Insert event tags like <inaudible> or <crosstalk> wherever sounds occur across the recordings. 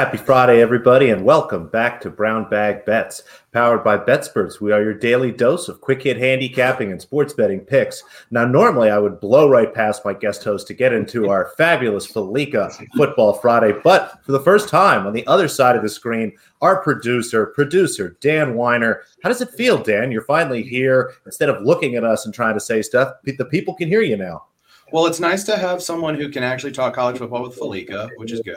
Happy Friday, everybody, and welcome back to Brown Bag Bets, powered by BetSperts. We are your daily dose of quick hit handicapping and sports betting picks. Now, normally I would blow right past my guest host to get into our fabulous Fallica Football Friday, but for the first time on the other side of the screen, our producer, producer Dan Weiner. How does it feel, Dan? You're finally here. Instead of looking at us and trying to say stuff, the people can hear you now. Well, it's nice to have someone who can actually talk college football with Fallica, which is good.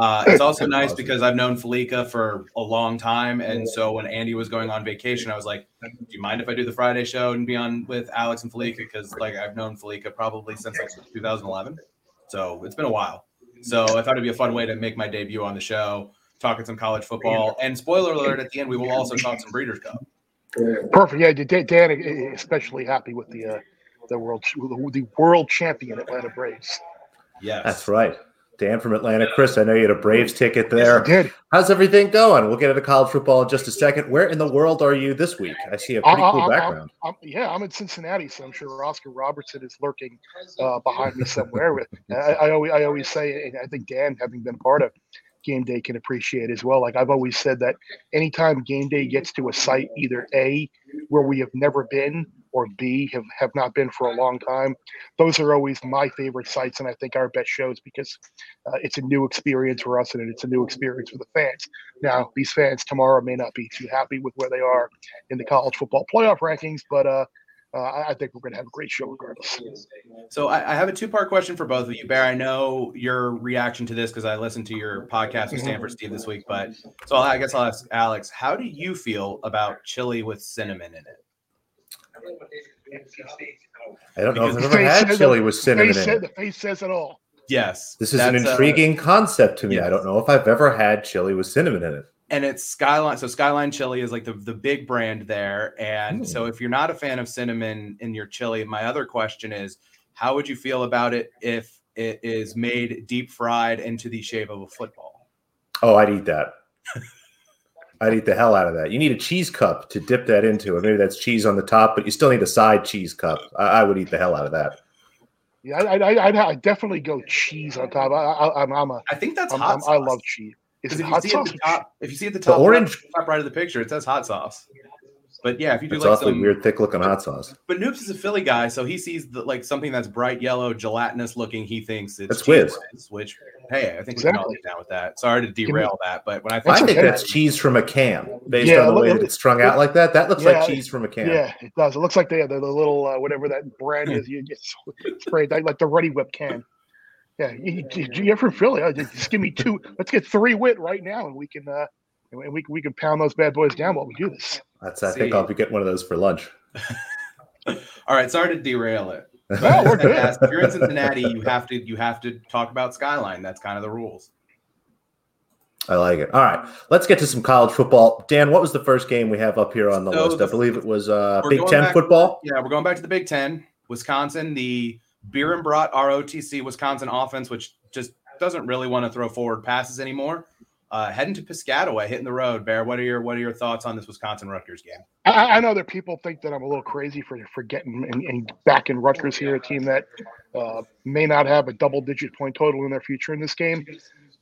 Uh, it's also nice because I've known Fallica for a long time, and so when Andy was going on vacation, I was like, "Do you mind if I do the Friday show and be on with Alex and Fallica?" Because like I've known Fallica probably since like 2011, so it's been a while. So I thought it'd be a fun way to make my debut on the show, talking some college football, and spoiler alert: at the end, we will also talk some Breeders' Cup. Perfect. Yeah, Dan especially happy with the uh, the world the world champion Atlanta Braves. Yes, that's right. Dan from Atlanta. Chris, I know you had a Braves ticket there. Yes, did. How's everything going? We'll get into college football in just a second. Where in the world are you this week? I see a pretty cool I'm, background. I'm, yeah, I'm in Cincinnati, so I'm sure Oscar Robertson is lurking uh, behind me somewhere. <laughs> I, I, always, I always say, and I think Dan, having been part of game day, can appreciate as well. Like I've always said that anytime game day gets to a site, either A, where we have never been, or B have, have not been for a long time. Those are always my favorite sites, and I think our best shows because uh, it's a new experience for us and it's a new experience for the fans. Now, these fans tomorrow may not be too happy with where they are in the college football playoff rankings, but uh, uh, I think we're going to have a great show regardless. So I, I have a two-part question for both of you, Bear. I know your reaction to this because I listened to your podcast with. Stanford Steve this week, but so I guess I'll ask Alex, how do you feel about chili with cinnamon in it? I don't know if I've ever had chili with cinnamon in it. The face says it all. Yes. This is an uh, intriguing concept to me. Yes. I don't know if I've ever had chili with cinnamon in it. And it's Skyline. So Skyline Chili is like the, the big brand there. And mm. so if you're not a fan of cinnamon in your chili, my other question is how would you feel about it if it is made deep fried into the shape of a football? Oh, I'd eat that. <laughs> I'd eat the hell out of that. You need a cheese cup to dip that into, or maybe that's cheese on the top, but you still need a side cheese cup. I, I would eat the hell out of that. Yeah, I, I, I'd, I'd, definitely go cheese on top. I, am I'm a. I think that's I'm, hot. I'm, i love cheese. Is it hot sauce? Top, if you see at the top, the orange top right of the picture, it says hot sauce. But yeah, if you do it's like awfully some, weird, thick looking hot sauce. But Noobs is a Philly guy, so he sees the, like something that's bright yellow, gelatinous looking. He thinks it's that's whiz. whiz. Which, hey, I think exactly. we can all get down with that. Sorry to derail that, but when I think, I think that's cheese from a can, based yeah, on the way that it's strung out like that. That looks yeah, like cheese from a can. Yeah, it does. It looks like the the, the little uh, whatever that brand is. You get <laughs> sprayed like the Reddi-wip can. Yeah, you, you, are from Philly. Just give me two. Let's get three wit right now, and we can uh, and we we can pound those bad boys down while we do this. That's. I See. think I'll be getting one of those for lunch. <laughs> All right, sorry to derail it. <laughs> No, we're good. if you're in Cincinnati, you have to you have to talk about Skyline. That's kind of the rules. I like it. All right, let's get to some college football. Dan, what was the first game we have up here on the so list? The, I believe it was uh, Big Ten back, football. Yeah, we're going back to the Big Ten. Wisconsin, the Beer brought ROTC Wisconsin offense, which just doesn't really want to throw forward passes anymore. Uh, heading to Piscataway, hitting the road. Bear, what are your what are your thoughts on this Wisconsin Rutgers game? I, I know that people think that I'm a little crazy for for getting and, and back in Rutgers here, a team that uh, may not have a double digit point total in their future in this game.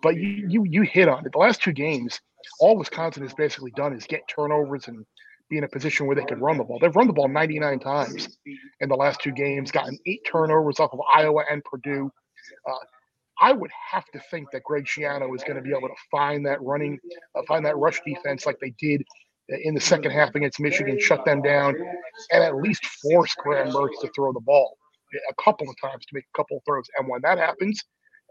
But you you you hit on it. The last two games, all Wisconsin has basically done is get turnovers and be in a position where they could run the ball. They've run the ball 99 times in the last two games, gotten eight turnovers off of Iowa and Purdue. Uh, I would have to think that Greg Schiano is going to be able to find that running, uh, find that rush defense like they did in the second half against Michigan, shut them down, and at least force Graham Mertz to throw the ball a couple of times to make a couple of throws. And when that happens,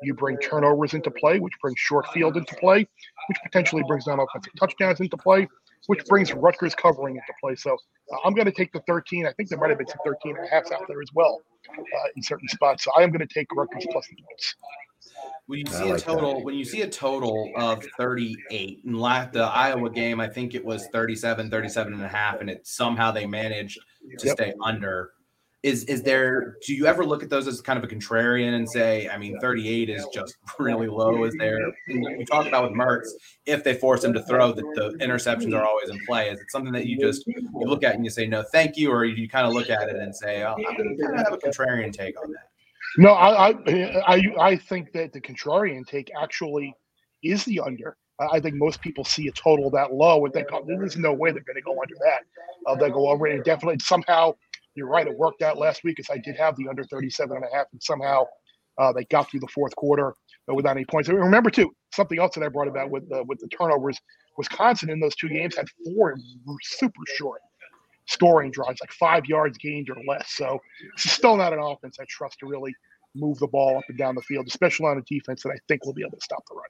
you bring turnovers into play, which brings short field into play, which potentially brings non offensive touchdowns into play, which brings Rutgers covering into play. So uh, I'm going to take the 13. I think there might have been some 13 and a half out there as well uh, in certain spots. So I am going to take Rutgers plus the points. When you see like a total, that. when you see a total of 38, and last the Iowa game, I think it was 37, 37 and a half, and it somehow they managed to yep. stay under. Is is there? Do you ever look at those as kind of a contrarian and say, I mean, 38 is just <laughs> really low? Is there? we talked about with Mertz, if they force him to throw, that the interceptions are always in play. Is it something that you just you look at and you say no, thank you, or you kind of look at it and say, oh, I kind of have a contrarian take on that? No, I, I I think that the contrarian take actually is the under. I think most people see a total that low and think, oh, there's no way they're going to go under that. Uh, they'll go over it. And definitely, somehow, you're right. It worked out last week because I did have the under 37 and a half, and somehow uh, they got through the fourth quarter without any points. And remember, too, something else that I brought about with uh, with the turnovers. Wisconsin in those two games had four super short scoring drives, like five yards gained or less. So it's still not an offense I trust to really move the ball up and down the field, especially on a defense that I think will be able to stop the run.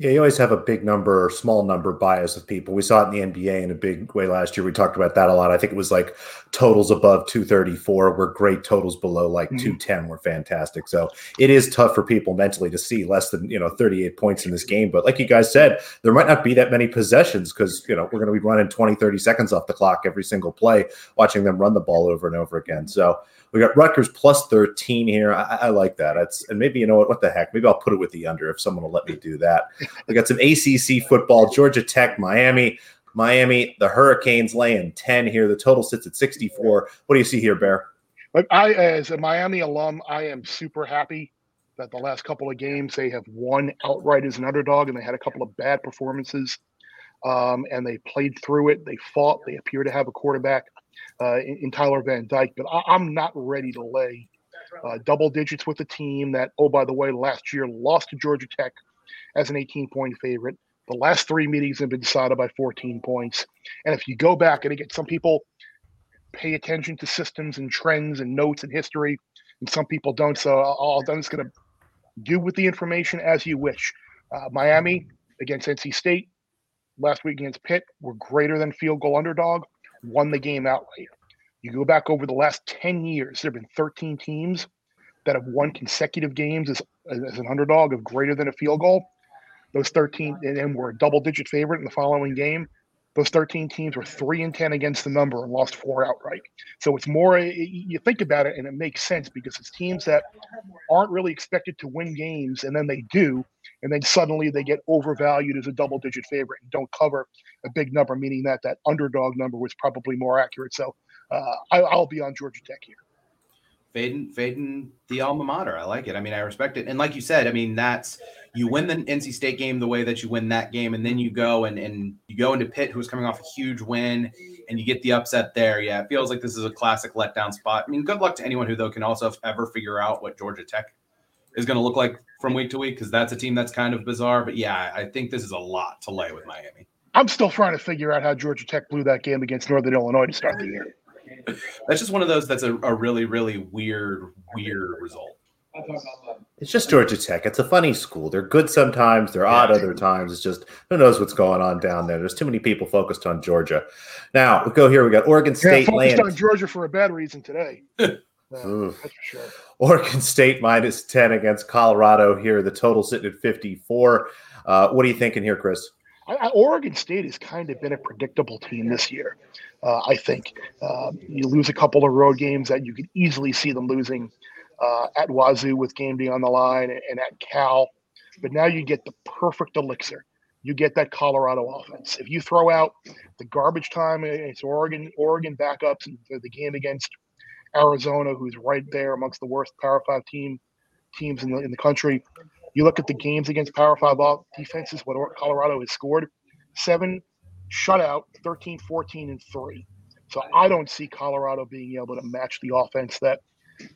Yeah, you always have a big number or small number bias of people. We saw it in the NBA in a big way last year. We talked about that a lot. I think it was like totals above 234 were great, totals below like mm-hmm. 210 were fantastic. So it is tough for people mentally to see less than, you know, 38 points in this game. But like you guys said, there might not be that many possessions because, you know, we're going to be running 20, 30 seconds off the clock every single play, watching them run the ball over and over again. So we got Rutgers plus 13 here. I, I, like that. That's and maybe you know what? What the heck? Maybe I'll put it with the under if someone will let me do that. We got some ACC football. Georgia Tech, Miami. Miami, the Hurricanes laying 10 here. The total sits at 64. What do you see here, Bear? I, as a Miami alum, I am super happy that the last couple of games they have won outright as an underdog, and they had a couple of bad performances, um, and they played through it. They fought. They appear to have a quarterback uh, in, Tyler Van Dyke, but I, am not ready to lay uh, double digits with a team that, oh, by the way, last year lost to Georgia Tech as an 18 point favorite. The last three meetings have been decided by 14 points. And if you go back and again, some people pay attention to systems and trends and notes and history, and some people don't. So I'll, I'm just going to do with the information as you wish. Uh, Miami against NC State last week against Pitt were greater than field goal underdog won the game outright. You go back over the last 10 years, there have been 13 teams that have won consecutive games as, as an underdog of greater than a field goal. Those 13 and were a double digit favorite in the following game. Those 13 teams were three and 10 against the number and lost four outright. So it's more, you think about it and it makes sense because it's teams that aren't really expected to win games and then they do. And then suddenly they get overvalued as a double digit favorite and don't cover a big number, meaning that that underdog number was probably more accurate. So uh, I, I'll be on Georgia Tech here fading fading the alma mater. I like it. I mean, I respect it. And like you said, I mean, that's you win the NC State game the way that you win that game, and then you go and and you go into Pitt, who's coming off a huge win, and you get the upset there. Yeah, it feels like this is a classic letdown spot. I mean, good luck to anyone who though can also ever figure out what Georgia Tech is going to look like from week to week because that's a team that's kind of bizarre. But yeah, I think this is a lot to lay with Miami. I'm still trying to figure out how Georgia Tech blew that game against Northern Illinois to start the year that's just one of those that's a, a really, really weird, weird result. It's just Georgia Tech. It's a funny school. They're good sometimes, they're odd other times. It's just who knows what's going on down there. There's too many people focused on Georgia. Now we go here. We got Oregon State. Yeah, focused on Georgia for a bad reason today. <laughs> Sure. Oregon <laughs> State minus 10 against Colorado here. The total sitting at 54. Uh, what are you thinking here, Chris? I, Oregon State has kind of been a predictable team this year. Uh, I think uh, you lose a couple of road games that you could easily see them losing uh, at Wazoo with game day on the line and, and at Cal, but now you get the perfect elixir. You get that Colorado offense. If you throw out the garbage time, it's Oregon, Oregon backups, and the game against Arizona, who's right there amongst the worst Power Five team teams in the in the country. You look at the games against Power Five defenses, what Colorado has scored seven shutout, 13, 14, and three. So I don't see Colorado being able to match the offense that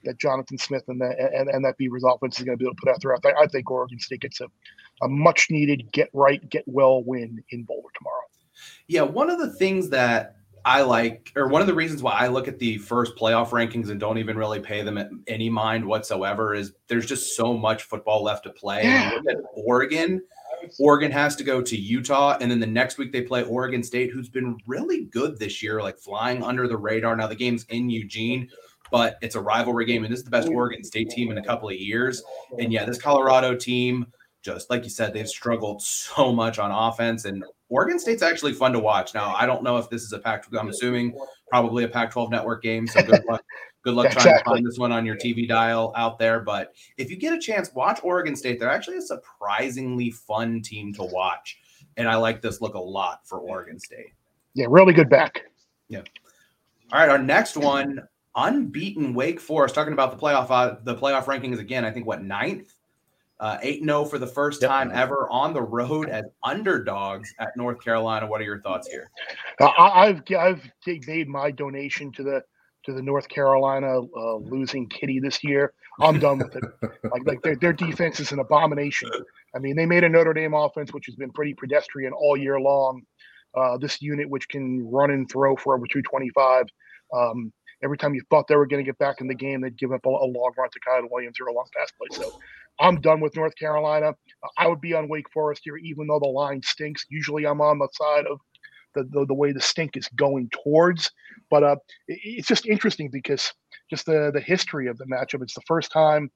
that Jonathan Smith and that and, and that Beavers offense is going to be able to put out. I, I think Oregon State gets a, a much needed get right, get well win in Boulder tomorrow. Yeah, one of the things that I like, or one of the reasons why I look at the first playoff rankings and don't even really pay them any mind whatsoever is there's just so much football left to play. Yeah. Oregon. Oregon has to go to Utah, and then the next week they play Oregon State, who's been really good this year, like flying under the radar. Now the game's in Eugene, but it's a rivalry game, and this is the best Oregon State team in a couple of years. And yeah, this Colorado team, just like you said, they've struggled so much on offense, and Oregon State's actually fun to watch. Now, I don't know if this is a Pac. I'm assuming probably a Pac-12 network game. So good luck. Good luck <laughs> trying to find this one on your TV dial out there. But if you get a chance, watch Oregon State. They're actually a surprisingly fun team to watch, and I like this look a lot for Oregon State. Yeah, really good back. Yeah. All right, our next one, unbeaten Wake Forest. Talking about the playoff, uh, the playoff rankings again. I think what ninth Uh, 8 0 for the first yep. time ever on the road as underdogs at North Carolina. What are your thoughts here? Uh, I've I've made my donation to the to the North Carolina uh, losing kitty this year. I'm done with it. <laughs> like like their their defense is an abomination. I mean, they made a Notre Dame offense which has been pretty pedestrian all year long. Uh, this unit which can run and throw for over 225. Um, every time you thought they were going to get back in the game, they'd give up a, a long run to Kyren Williams or a long pass play. So I'm done with North Carolina. Uh, I would be on Wake Forest here, even though the line stinks. Usually I'm on the side of the, the, the way the stink is going towards. But uh, it, it's just interesting because just the, the history of the matchup. It's the first time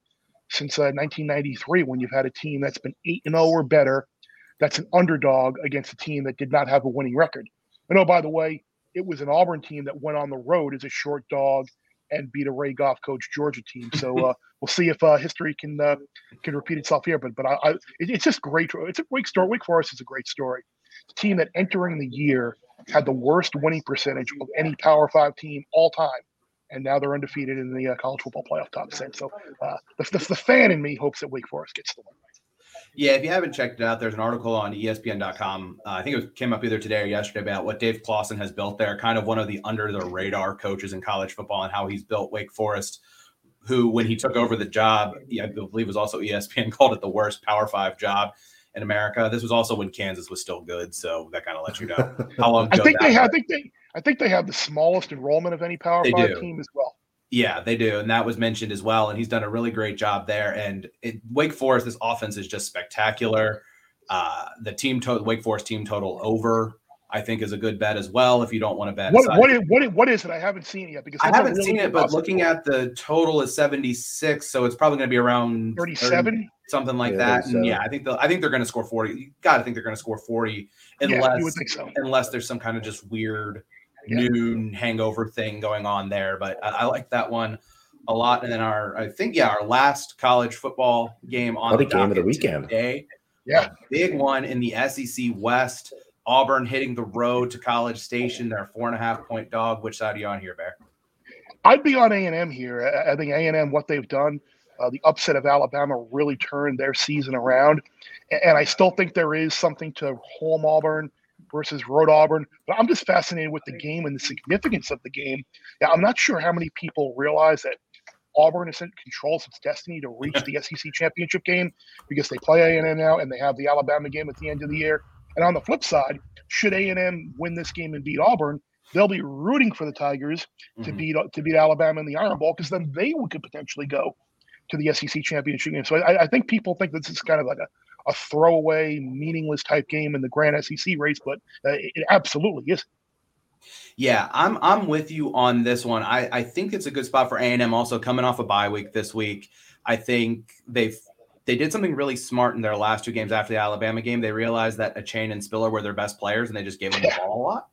since uh, 1993 when you've had a team that's been 8 and 0 or better that's an underdog against a team that did not have a winning record. And oh, by the way, it was an Auburn team that went on the road as a short dog and beat a Ray Goff coach Georgia team. So uh, <laughs> we'll see if uh, history can uh, can repeat itself here. But but I, I, it's just great. It's a Wake story. Wake Forest is a great story. The team that entering the year had the worst winning percentage of any Power Five team all time, and now they're undefeated in the uh, college football playoff top ten. So uh, the, the, the fan in me hopes that Wake Forest gets the win. Yeah, if you haven't checked it out, there's an article on ESPN.com. Uh, I think it came up either today or yesterday about what Dave Clawson has built there. Kind of one of the under the radar coaches in college football and how he's built Wake Forest. Who, when he took over the job, I believe was also ESPN <laughs> called it the worst Power Five job in America. This was also when Kansas was still good, so that kind of lets you know <laughs> how long. I think they have. I think they. I think they have the smallest enrollment of any Power they Five do. team as well. Yeah, they do, and that was mentioned as well. And he's done a really great job there. And it, Wake Forest, this offense is just spectacular. Uh, the team total, Wake Forest team total over, I think, is a good bet as well. If you don't want to bet, what what is, what, is, what is it? I haven't seen it yet because I haven't really seen it. But looking at the total is seventy six, so it's probably going to be around thirty seven, something like yeah, that. And yeah, I think I think they're going to score forty. You got to think they're going to score forty, unless yeah, so. unless there's some kind of just weird yeah. Noon hangover thing going on there. But I, I, like that one a lot. And then our, I think, yeah, our last college football game on the game of the weekend. Today. Yeah, big one in the SEC West. Auburn hitting the road to College Station. They're four and a half point dog. Which side are you on here, Bear? I'd be on A and M here. I think A and M, what they've done, uh, the upset of Alabama really turned their season around, and I still think there is something to home Auburn versus road Auburn. But I'm just fascinated with the game and the significance of the game. Yeah, I'm not sure how many people realize that Auburn controls its destiny to reach <laughs> the SEC championship game because they play A&M now and they have the Alabama game at the end of the year. And on the flip side, should A&M win this game and beat Auburn, they'll be rooting for the Tigers mm-hmm. to beat to beat Alabama in the Iron Bowl because then they could potentially go to the SEC championship game. So I, I, think people think this is kind of like a a throwaway, meaningless type game in the Grand SEC race, but uh, it absolutely is. Yeah, I'm I'm with you on this one. I, I think it's a good spot for A&M also coming off a bye week this week. I think they've they did something really smart in their last two games after the Alabama game. They realized that Achane and Spiller were their best players and they just gave them the ball a lot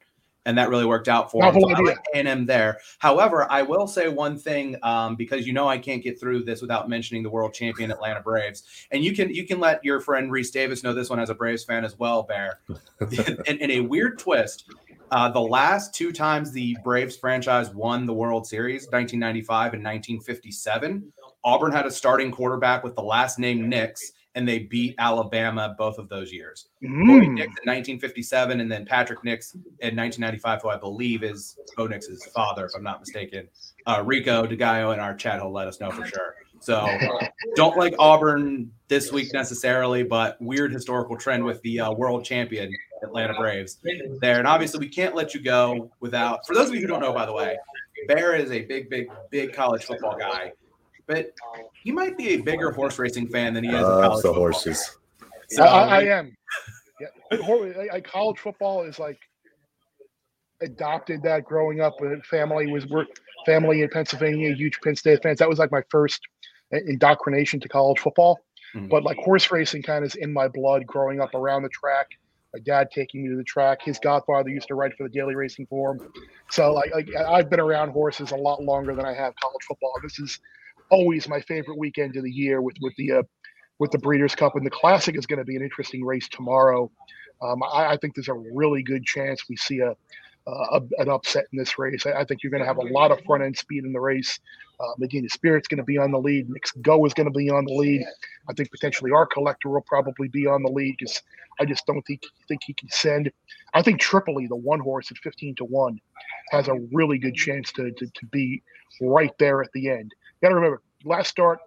and that really worked out for him. So I like A&M there. However, I will say one thing um, because you know I can't get through this without mentioning the world champion Atlanta Braves, and you can you can let your friend Rece Davis know this one as a Braves fan as well, Bear. <laughs> in, in, a weird twist, uh, the last two times the Braves franchise won the World Series, 1995 and 1957, Auburn had a starting quarterback with the last name Nix and they beat Alabama both of those years. Mm. Nix in 1957, and then Patrick Nix in 1995, who I believe is Bo Nix's father, if I'm not mistaken. Uh, Rico DeGaio in our chat will let us know for sure. So <laughs> don't like Auburn this week necessarily, but weird historical trend with the uh, world champion Atlanta Braves there. And obviously, we can't let you go without. For those of you who don't know, by the way, Bear is a big, big, big college football guy but he might be a bigger horse racing fan than he is. Uh, the horses. So, I, I, am. Yeah, college football is like adopted that growing up. Family was work family in Pennsylvania, huge Penn State fans. That was like my first indoctrination to college football. Mm-hmm. But like horse racing kind of is in my blood growing up around the track. My dad taking me to the track. His godfather used to write for the Daily Racing Form. So like, like I've been around horses a lot longer than I have college football. This is always my favorite weekend of the year with with the uh, with the Breeders' Cup, and the Classic is going to be an interesting race tomorrow. Um, I, I, think there's a really good chance we see a uh, an upset in this race. I, I think you're going to have a lot of front end speed in the race. Uh, Medina Spirit's going to be on the lead. Knicks Go is going to be on the lead. I think potentially Art Collector will probably be on the lead because I just don't think think he can send. I think Tripoli, the one horse at 15 to 1, has a really good chance to, to, to be right there at the end. Got to remember, last start,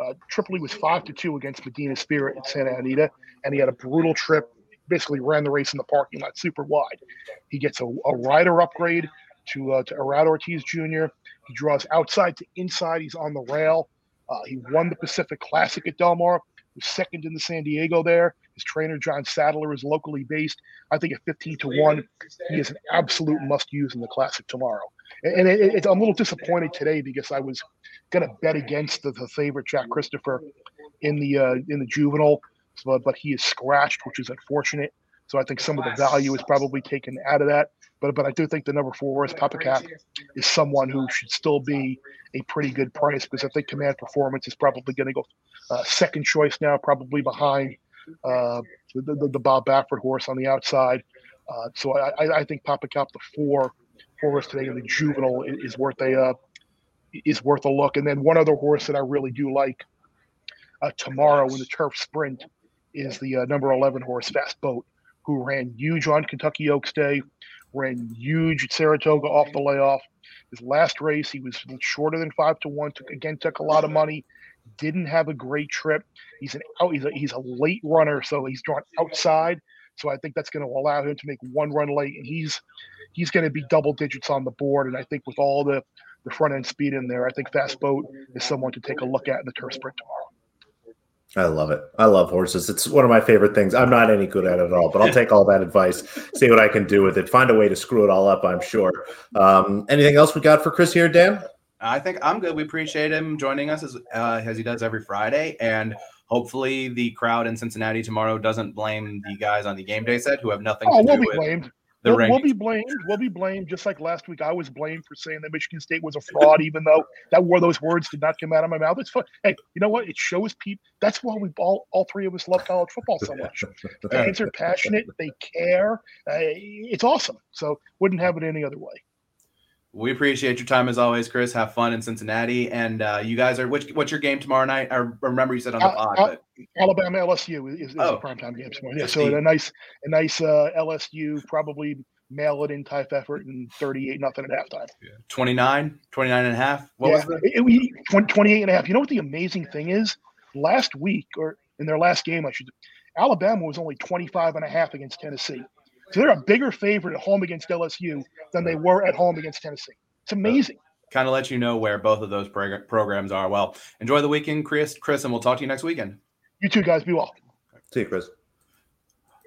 uh, Tripoli was 5 to 2 against Medina Spirit at Santa Anita, and he had a brutal trip. Basically, ran the race in the parking lot super wide. He gets a, a rider upgrade to uh, to Irad Ortiz Jr. He draws outside to inside. He's on the rail. Uh, he won the Pacific Classic at Del Mar. Was second in the San Diego there. His trainer John Sadler is locally based. I think at 15 to one, he is an absolute must use in the Classic tomorrow. And, it, it, I'm a little disappointed today because I was going to bet against the, the, favorite Jack Christopher in the uh, in the juvenile, but, but he is scratched, which is unfortunate. So I think some of the value is probably taken out of that. But but I do think the number four is Pappacap is someone who should still be a pretty good price because I think Command Performance is probably going to go uh, second choice now, probably behind uh, the, the, the, Bob Baffert horse on the outside. Uh, so I, I think Pappacap the four horse today in the juvenile is, worth a uh, is worth a look. And then one other horse that I really do like uh, tomorrow in the turf sprint is the uh, number 11 horse Fast Boat, who ran huge on Kentucky Oaks Day, ran huge at Saratoga off the layoff. His last race, he was shorter than five to one. Took again, took a lot of money. Didn't have a great trip. He's an out. He's a, he's a late runner, so he's drawn outside. So I think that's going to allow him to make one run late, and he's he's going to be double digits on the board. And I think with all the the front end speed in there, I think Fast Boat is someone to take a look at in the turf sprint tomorrow. I love it. I love horses. It's one of my favorite things. I'm not any good at it at all, but I'll take all that advice, see what I can do with it, find a way to screw it all up, I'm sure. Um, anything else we got for Chris here, Dan? I think I'm good. We appreciate him joining us as, uh, as he does every Friday. And hopefully the crowd in Cincinnati tomorrow doesn't blame the guys on the game day set who have nothing oh, to we'll do with blamed the we'll, we'll, be blamed. We'll be blamed, just like last week. I was blamed for saying that Michigan State was a fraud, even though that were those words did not come out of my mouth. It's fun. Hey, you know what? It shows people. That's why we all all three of us love college football so much. The <laughs> fans are passionate. They care. Uh, it's awesome. So wouldn't have it any other way. We appreciate your time as always, Chris. Have fun in Cincinnati, and uh, you guys are. Which, what's your game tomorrow night? I remember you said on the pod. Uh, but... Alabama LSU is, is oh. a primetime game tomorrow. Yeah, so a nice, a nice uh, LSU probably mail it in type effort and 38 nothing at halftime. Yeah. 29, 29 and a half. What yeah, was that? It, it, 28 and a half. You know what the amazing thing is? Last week or in their last game, I should Alabama was only 25 and a half against Tennessee. So they're a bigger favorite at home against LSU than they were at home against Tennessee. It's amazing. Kind of let you know where both of those prog- programs are. Well, enjoy the weekend, Chris. Chris, and we'll talk to you next weekend. You too, guys. Be well. See you, Chris.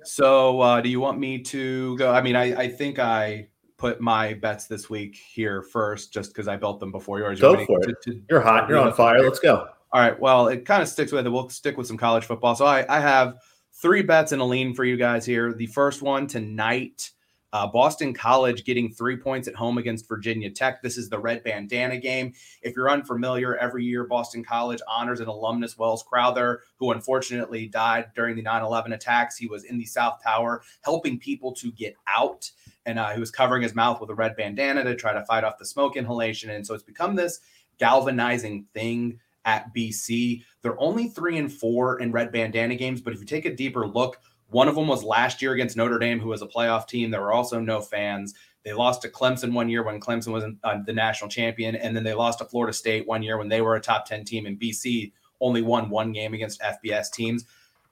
So, uh, do you want me to go? I mean, I, I think I put my bets this week here first, just because I built them before yours. Go for it. To, to, You're hot. You're on fire. Let's go. All right. Well, it kind of sticks with it. We'll stick with some college football. So, I, I have three bets and a lean for you guys here. The first one tonight. Uh, Boston College getting three points at home against Virginia Tech. This is the red bandana game. If you're unfamiliar, every year Boston College honors an alumnus, Wells Crowther, who unfortunately died during the 9 11 attacks. He was in the South Tower helping people to get out. And uh, he was covering his mouth with a red bandana to try to fight off the smoke inhalation. And so it's become this galvanizing thing at BC. They're only three and four in red bandana games, but if you take a deeper look, one of them was last year against Notre Dame, who was a playoff team. There were also no fans. They lost to Clemson one year when Clemson was uh, the national champion, and then they lost to Florida State one year when they were a top 10 team. And BC only won one game against FBS teams.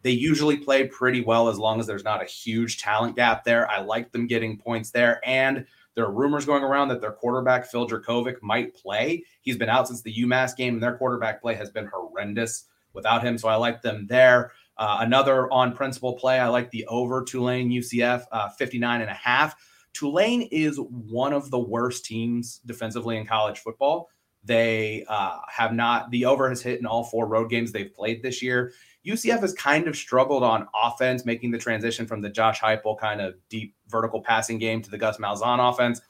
They usually play pretty well as long as there's not a huge talent gap there. I like them getting points there. And there are rumors going around that their quarterback, Phil Jurkovec, might play. He's been out since the UMass game, and their quarterback play has been horrendous without him. So I like them there. Uh, another on principle play, I like the over Tulane UCF uh, 59 and a half. Tulane is one of the worst teams defensively in college football. They uh, have not, the over has hit in all four road games they've played this year. UCF has kind of struggled on offense, making the transition from the Josh Heupel kind of deep vertical passing game to the Gus Malzahn offense.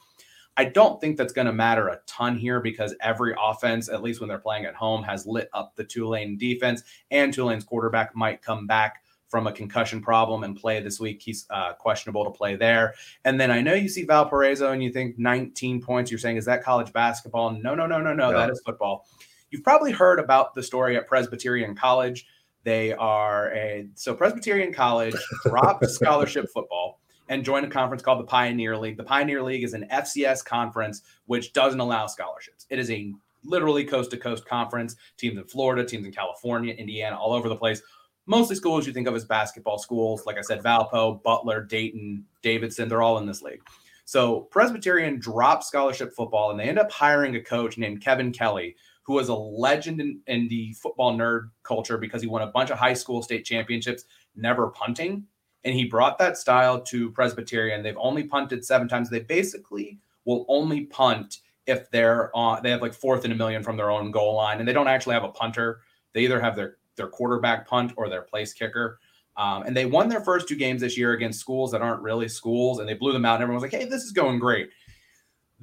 I don't think that's going to matter a ton here because every offense, at least when they're playing at home, has lit up the Tulane defense, and Tulane's quarterback might come back from a concussion problem and play this week. He's uh, questionable to play there. And then I know you see Valparaiso and you think 19 points. You're saying, is that college basketball? No, no, no, no, no. That is football. You've probably heard about the story at Presbyterian College. They are a so Presbyterian College dropped <laughs> scholarship football and joined a conference called the Pioneer League. The Pioneer League is an FCS conference which doesn't allow scholarships. It is a literally coast to coast conference. Teams in Florida, teams in California, Indiana, all over the place. Mostly schools you think of as basketball schools. Like I said, Valpo, Butler, Dayton, Davidson, they're all in this league. So Presbyterian dropped scholarship football and they end up hiring a coach named Kevin Kelly, who was a legend in, in the football nerd culture because he won a bunch of high school state championships, never punting. And he brought that style to Presbyterian. They've only punted seven times. They basically will only punt if they're on they have like fourth and a million from their own goal line and they don't actually have a punter they either have their their quarterback punt or their place kicker um, and they won their first two games this year against schools that aren't really schools and they blew them out and everyone was like hey this is going great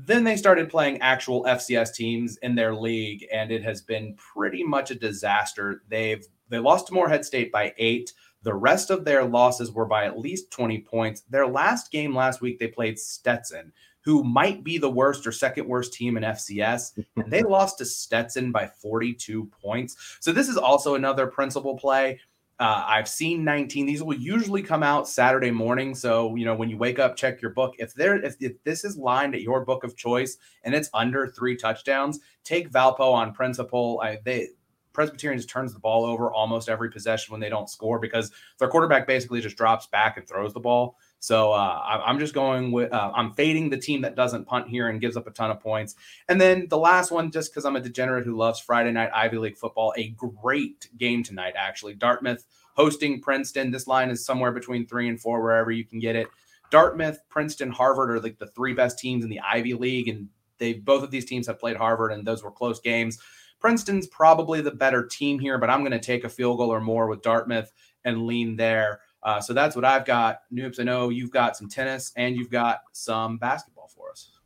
then they started playing actual fcs teams in their league and it has been pretty much a disaster they've they lost to morehead state by eight the rest of their losses were by at least 20 points their last game last week they played stetson who might be the worst or second worst team in FCS. And they <laughs> lost to Stetson by 42 points. So this is also another principal play. Uh, I've seen 19. These will usually come out Saturday morning. So, you know, when you wake up, check your book. If there, if, if this is lined at your book of choice and it's under three touchdowns, take Valpo on principle. I, they, Presbyterians turns the ball over almost every possession when they don't score because their quarterback basically just drops back and throws the ball. So uh, I'm just going with uh, I'm fading the team that doesn't punt here and gives up a ton of points. And then the last one, just because I'm a degenerate who loves Friday night Ivy League football, a great game tonight actually. Dartmouth hosting Princeton. This line is somewhere between three and four, wherever you can get it. Dartmouth, Princeton, Harvard are like the three best teams in the Ivy League, and they both of these teams have played Harvard, and those were close games. Princeton's probably the better team here, but I'm going to take a field goal or more with Dartmouth and lean there. Uh, so that's what I've got. Noops, I know you've got some tennis and you've got some basketball for us.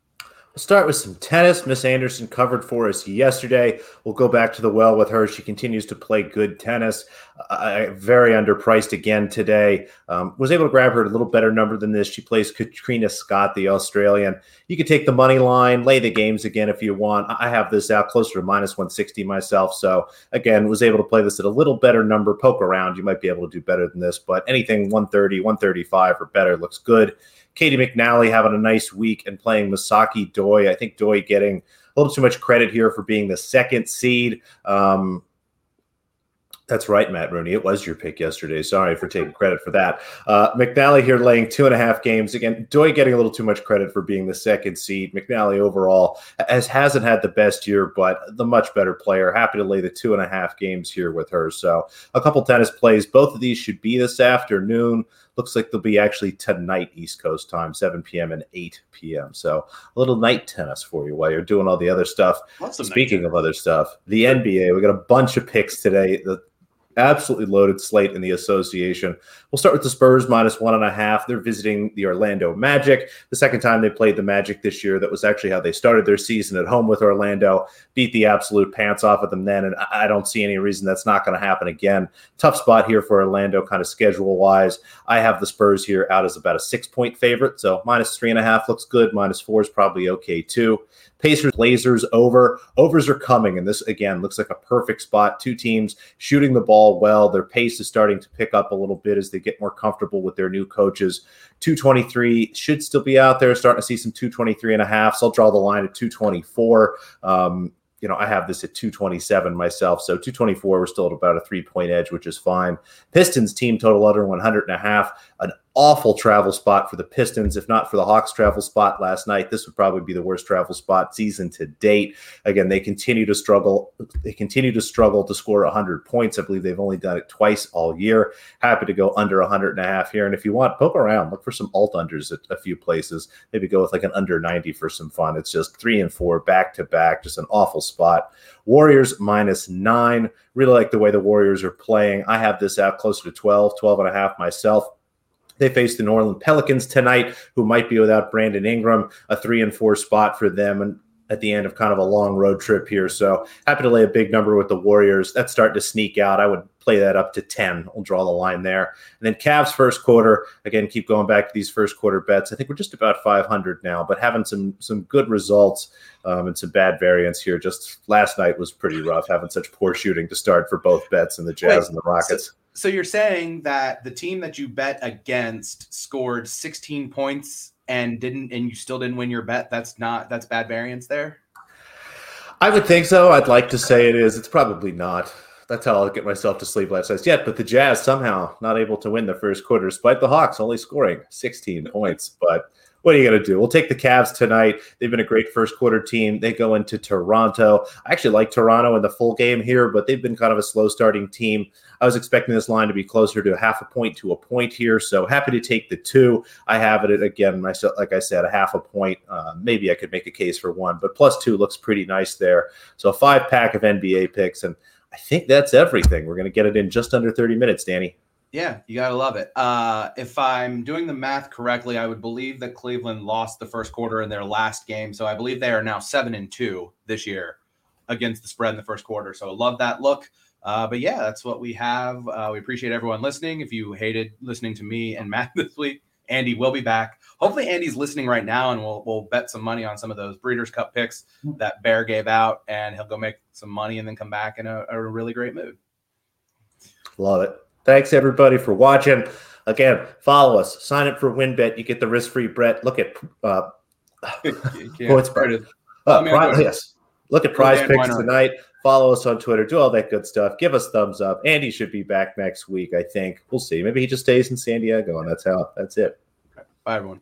We'll start with some tennis. Miss Anderson covered for us yesterday. We'll go back to the well with her. She continues to play good tennis. Uh, very underpriced again today. Um, was able to grab her a little better number than this. She plays Katrina Scott, the Australian. You could take the money line, lay the games again if you want. I have this out closer to minus 160 myself. So again, was able to play this at a little better number. Poke around. You might be able to do better than this, but anything 130, 135 or better looks good. Caty McNally having a nice week and playing Misaki Doi. I think Doi getting a little too much credit here for being the second seed. Um, that's right, Matt Rooney. It was your pick yesterday. Sorry for taking credit for that. Uh, McNally here laying two and a half games. Again, Doi getting a little too much credit for being the second seed. McNally overall has hasn't had the best year, but the much better player. Happy to lay the two and a half games here with her. So a couple tennis plays. Both of these should be this afternoon. Looks like they'll be actually tonight, East Coast time, 7 p.m. and 8 p.m. So a little night tennis for you while you're doing all the other stuff. Speaking of other stuff, the NBA, we got a bunch of picks today. The absolutely loaded slate in the association. We'll start with the Spurs minus one and a half. They're visiting the Orlando Magic. The second time they played the Magic this year, that was actually how they started their season at home with Orlando. Beat the absolute pants off of them then, and I don't see any reason that's not going to happen again. Tough spot here for Orlando, kind of schedule wise. I have the Spurs here out as about a six point favorite, so minus three and a half looks good. Minus four is probably okay too. Pacers, Blazers over. Overs are coming, and this again looks like a perfect spot. Two teams shooting the ball well. Their pace is starting to pick up a little bit as they get more comfortable with their new coaches. 223 should still be out there, starting to see some 223 and a half. So I'll draw the line at 224. Um, you know, I have this at 227 myself. So 224, we're still at about a three point edge, which is fine. Pistons team total under 100 and a half, an awful travel spot for the Pistons. If not for the Hawks travel spot last night, this would probably be the worst travel spot season to date. Again, they continue to struggle. They continue to struggle to score 100 points. I believe they've only done it twice all year. Happy to go under 100 and a half here. And if you want, poke around, look for some alt unders at a few places. Maybe go with like an under 90 for some fun. It's just three and four back to back, just an awful spot. Warriors minus nine. Really like the way the Warriors are playing. I have this out closer to 12, 12 and a half myself. They face the New Orleans Pelicans tonight, who might be without Brandon Ingram, a three and four spot for them. And at the end of kind of a long road trip here. So happy to lay a big number with the Warriors. That's starting to sneak out. I would play that up to 10. We'll draw the line there. And then Cavs first quarter, again, keep going back to these first quarter bets. I think we're just about 500 now, but having some some good results um, and some bad variance here. Just last night was pretty rough, having such poor shooting to start for both bets and the Jazz Wait, and the Rockets. So, so you're saying that the team that you bet against scored 16 points and didn't and you still didn't win your bet that's not that's bad variance there? I would think so. I'd like to say it is. It's probably not. That's how i'll get myself to sleep last night yet but the jazz somehow not able to win the first quarter despite the hawks only scoring 16 points. But what are you going to do? We'll take the Cavs tonight. They've been a great first quarter team. They go into Toronto. I actually like Toronto in the full game here, but they've been kind of a slow starting team. I was expecting this line to be closer to a half a point to a point here. So happy to take the two. I have it again, myself, like I said, a half a point. Uh, maybe I could make a case for one, but plus two looks pretty nice there. So a five pack of NBA picks. And I think that's everything. We're going to get it in just under 30 minutes, Danny. Yeah, you gotta love it. Uh, if I'm doing the math correctly, I would believe that Cleveland lost the first quarter in their last game, so I believe they are now seven and two this year against the spread in the first quarter. So love that look. Uh, but yeah, that's what we have. Uh, we appreciate everyone listening. If you hated listening to me and Matt <laughs> this week, Andy will be back. Hopefully, Andy's listening right now, and we'll we'll bet some money on some of those Breeders' Cup picks that Bear gave out, and he'll go make some money and then come back in a, a really great mood. Love it. Thanks everybody for watching. Again, follow us. Sign up for WynnBET. You get the risk-free bet. Look at uh, points <laughs> uh, pri- yes. Look at prize picks tonight. Follow us on Twitter. Do all that good stuff. Give us thumbs up. Andy should be back next week. I think we'll see. Maybe he just stays in San Diego, and that's how. That's it. Bye, everyone.